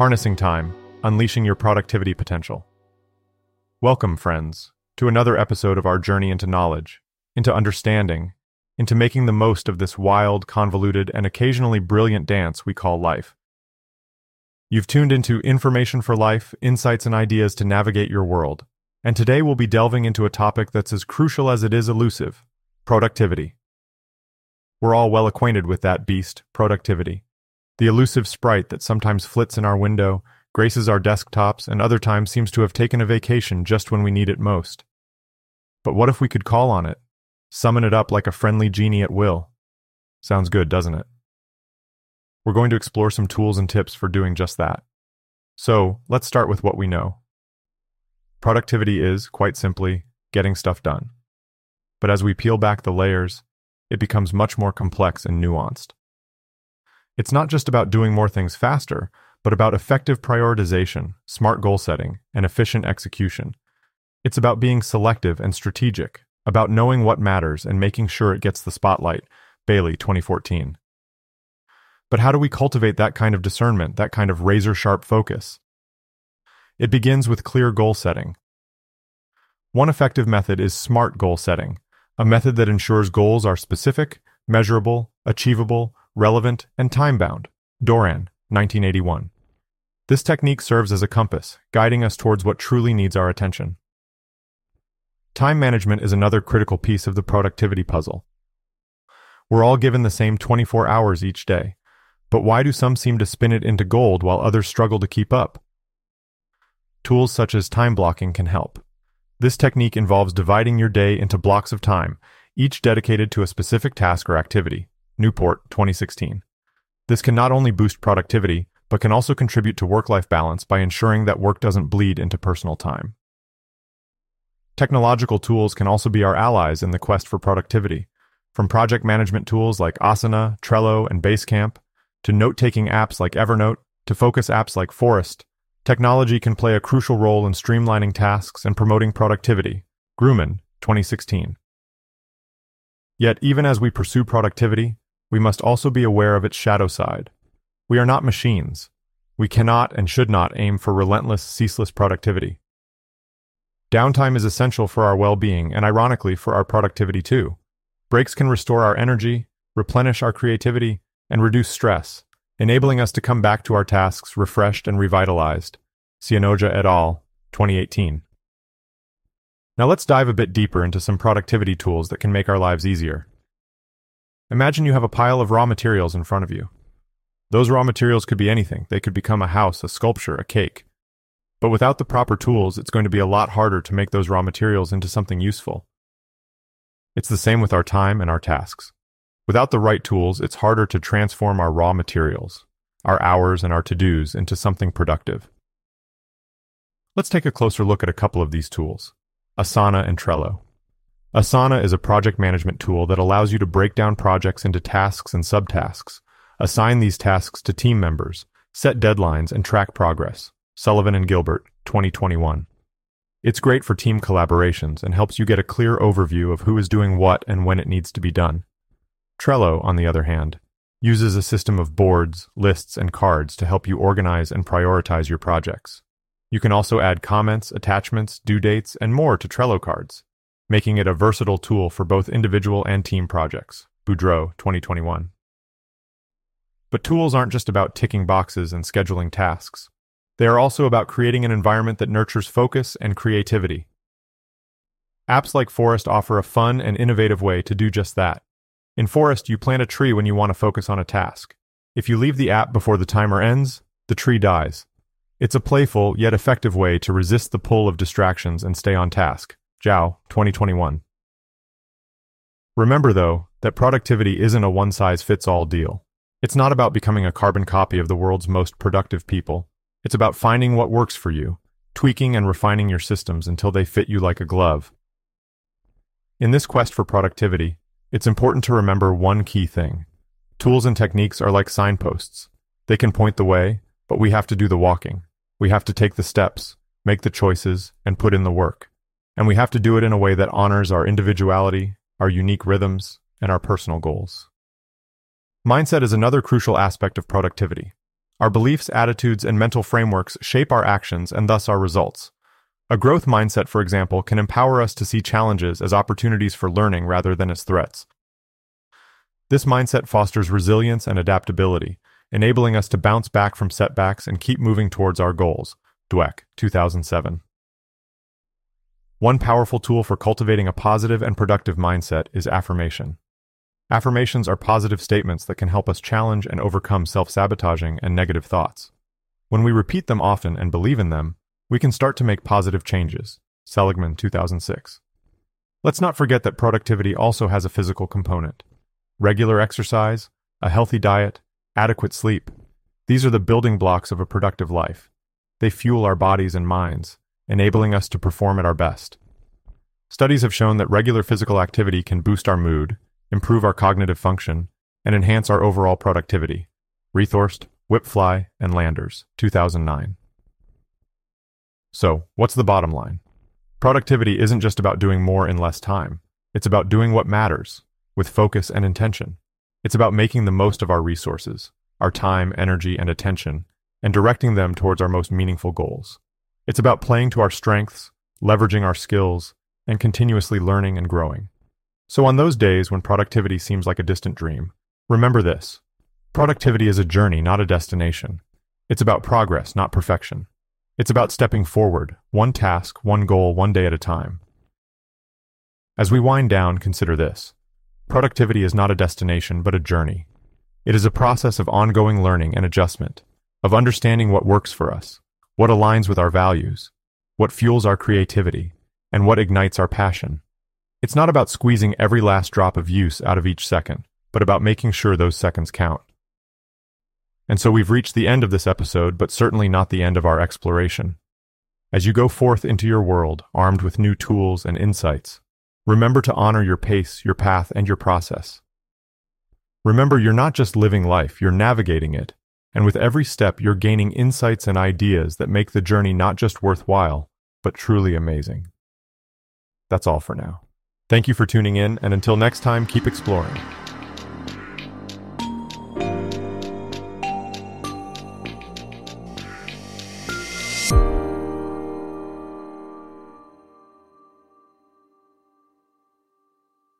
Harnessing Time, Unleashing Your Productivity Potential. Welcome, friends, to another episode of our journey into knowledge, into understanding, into making the most of this wild, convoluted, and occasionally brilliant dance we call life. You've tuned into Information for Life, Insights and Ideas to Navigate Your World, and today we'll be delving into a topic that's as crucial as it is elusive productivity. We're all well acquainted with that beast, productivity. The elusive sprite that sometimes flits in our window, graces our desktops, and other times seems to have taken a vacation just when we need it most. But what if we could call on it? Summon it up like a friendly genie at will? Sounds good, doesn't it? We're going to explore some tools and tips for doing just that. So, let's start with what we know. Productivity is, quite simply, getting stuff done. But as we peel back the layers, it becomes much more complex and nuanced. It's not just about doing more things faster, but about effective prioritization, smart goal setting, and efficient execution. It's about being selective and strategic, about knowing what matters and making sure it gets the spotlight. Bailey, 2014. But how do we cultivate that kind of discernment, that kind of razor sharp focus? It begins with clear goal setting. One effective method is SMART goal setting, a method that ensures goals are specific, measurable, achievable, relevant, and time-bound. Doran, 1981. This technique serves as a compass, guiding us towards what truly needs our attention. Time management is another critical piece of the productivity puzzle. We're all given the same 24 hours each day, but why do some seem to spin it into gold while others struggle to keep up? Tools such as time blocking can help. This technique involves dividing your day into blocks of time, each dedicated to a specific task or activity. Newport, 2016. This can not only boost productivity, but can also contribute to work-life balance by ensuring that work doesn't bleed into personal time. Technological tools can also be our allies in the quest for productivity. From project management tools like Asana, Trello, and Basecamp, to note-taking apps like Evernote, to focus apps like Forest, technology can play a crucial role in streamlining tasks and promoting productivity. Gruman, 2016. Yet even as we pursue productivity, we must also be aware of its shadow side. We are not machines. We cannot and should not aim for relentless, ceaseless productivity. Downtime is essential for our well-being and ironically for our productivity too. Breaks can restore our energy, replenish our creativity, and reduce stress, enabling us to come back to our tasks refreshed and revitalized. Sianoja et al., 2018. Now let's dive a bit deeper into some productivity tools that can make our lives easier. Imagine you have a pile of raw materials in front of you. Those raw materials could be anything. They could become a house, a sculpture, a cake. But without the proper tools, it's going to be a lot harder to make those raw materials into something useful. It's the same with our time and our tasks. Without the right tools, it's harder to transform our raw materials, our hours and our to-dos into something productive. Let's take a closer look at a couple of these tools, Asana and Trello. Asana is a project management tool that allows you to break down projects into tasks and subtasks, assign these tasks to team members, set deadlines, and track progress. Sullivan and Gilbert, 2021. It's great for team collaborations and helps you get a clear overview of who is doing what and when it needs to be done. Trello, on the other hand, uses a system of boards, lists, and cards to help you organize and prioritize your projects. You can also add comments, attachments, due dates, and more to Trello cards making it a versatile tool for both individual and team projects. Boudreau, 2021. But tools aren't just about ticking boxes and scheduling tasks. They are also about creating an environment that nurtures focus and creativity. Apps like Forest offer a fun and innovative way to do just that. In Forest, you plant a tree when you want to focus on a task. If you leave the app before the timer ends, the tree dies. It's a playful yet effective way to resist the pull of distractions and stay on task. Zhao, 2021. Remember, though, that productivity isn't a one size fits all deal. It's not about becoming a carbon copy of the world's most productive people. It's about finding what works for you, tweaking and refining your systems until they fit you like a glove. In this quest for productivity, it's important to remember one key thing. Tools and techniques are like signposts. They can point the way, but we have to do the walking. We have to take the steps, make the choices, and put in the work. And we have to do it in a way that honors our individuality, our unique rhythms, and our personal goals. Mindset is another crucial aspect of productivity. Our beliefs, attitudes, and mental frameworks shape our actions and thus our results. A growth mindset, for example, can empower us to see challenges as opportunities for learning rather than as threats. This mindset fosters resilience and adaptability, enabling us to bounce back from setbacks and keep moving towards our goals. Dweck, 2007. One powerful tool for cultivating a positive and productive mindset is affirmation. Affirmations are positive statements that can help us challenge and overcome self-sabotaging and negative thoughts. When we repeat them often and believe in them, we can start to make positive changes. Seligman, 2006. Let's not forget that productivity also has a physical component. Regular exercise, a healthy diet, adequate sleep. These are the building blocks of a productive life. They fuel our bodies and minds, enabling us to perform at our best. Studies have shown that regular physical activity can boost our mood, improve our cognitive function, and enhance our overall productivity. Rethorst, Wipfli, and Landers, 2009. So, what's the bottom line? Productivity isn't just about doing more in less time. It's about doing what matters, with focus and intention. It's about making the most of our resources, our time, energy, and attention, and directing them towards our most meaningful goals. It's about playing to our strengths, leveraging our skills, and continuously learning and growing. So on those days when productivity seems like a distant dream, remember this. Productivity is a journey, not a destination. It's about progress, not perfection. It's about stepping forward, one task, one goal, one day at a time. As we wind down, consider this. Productivity is not a destination, but a journey. It is a process of ongoing learning and adjustment, of understanding what works for us, what aligns with our values, what fuels our creativity, and what ignites our passion. It's not about squeezing every last drop of use out of each second, but about making sure those seconds count. And so we've reached the end of this episode, but certainly not the end of our exploration. As you go forth into your world, armed with new tools and insights, remember to honor your pace, your path, and your process. Remember, you're not just living life, you're navigating it, and with every step, you're gaining insights and ideas that make the journey not just worthwhile, but truly amazing. That's all for now. Thank you for tuning in, and until next time, keep exploring.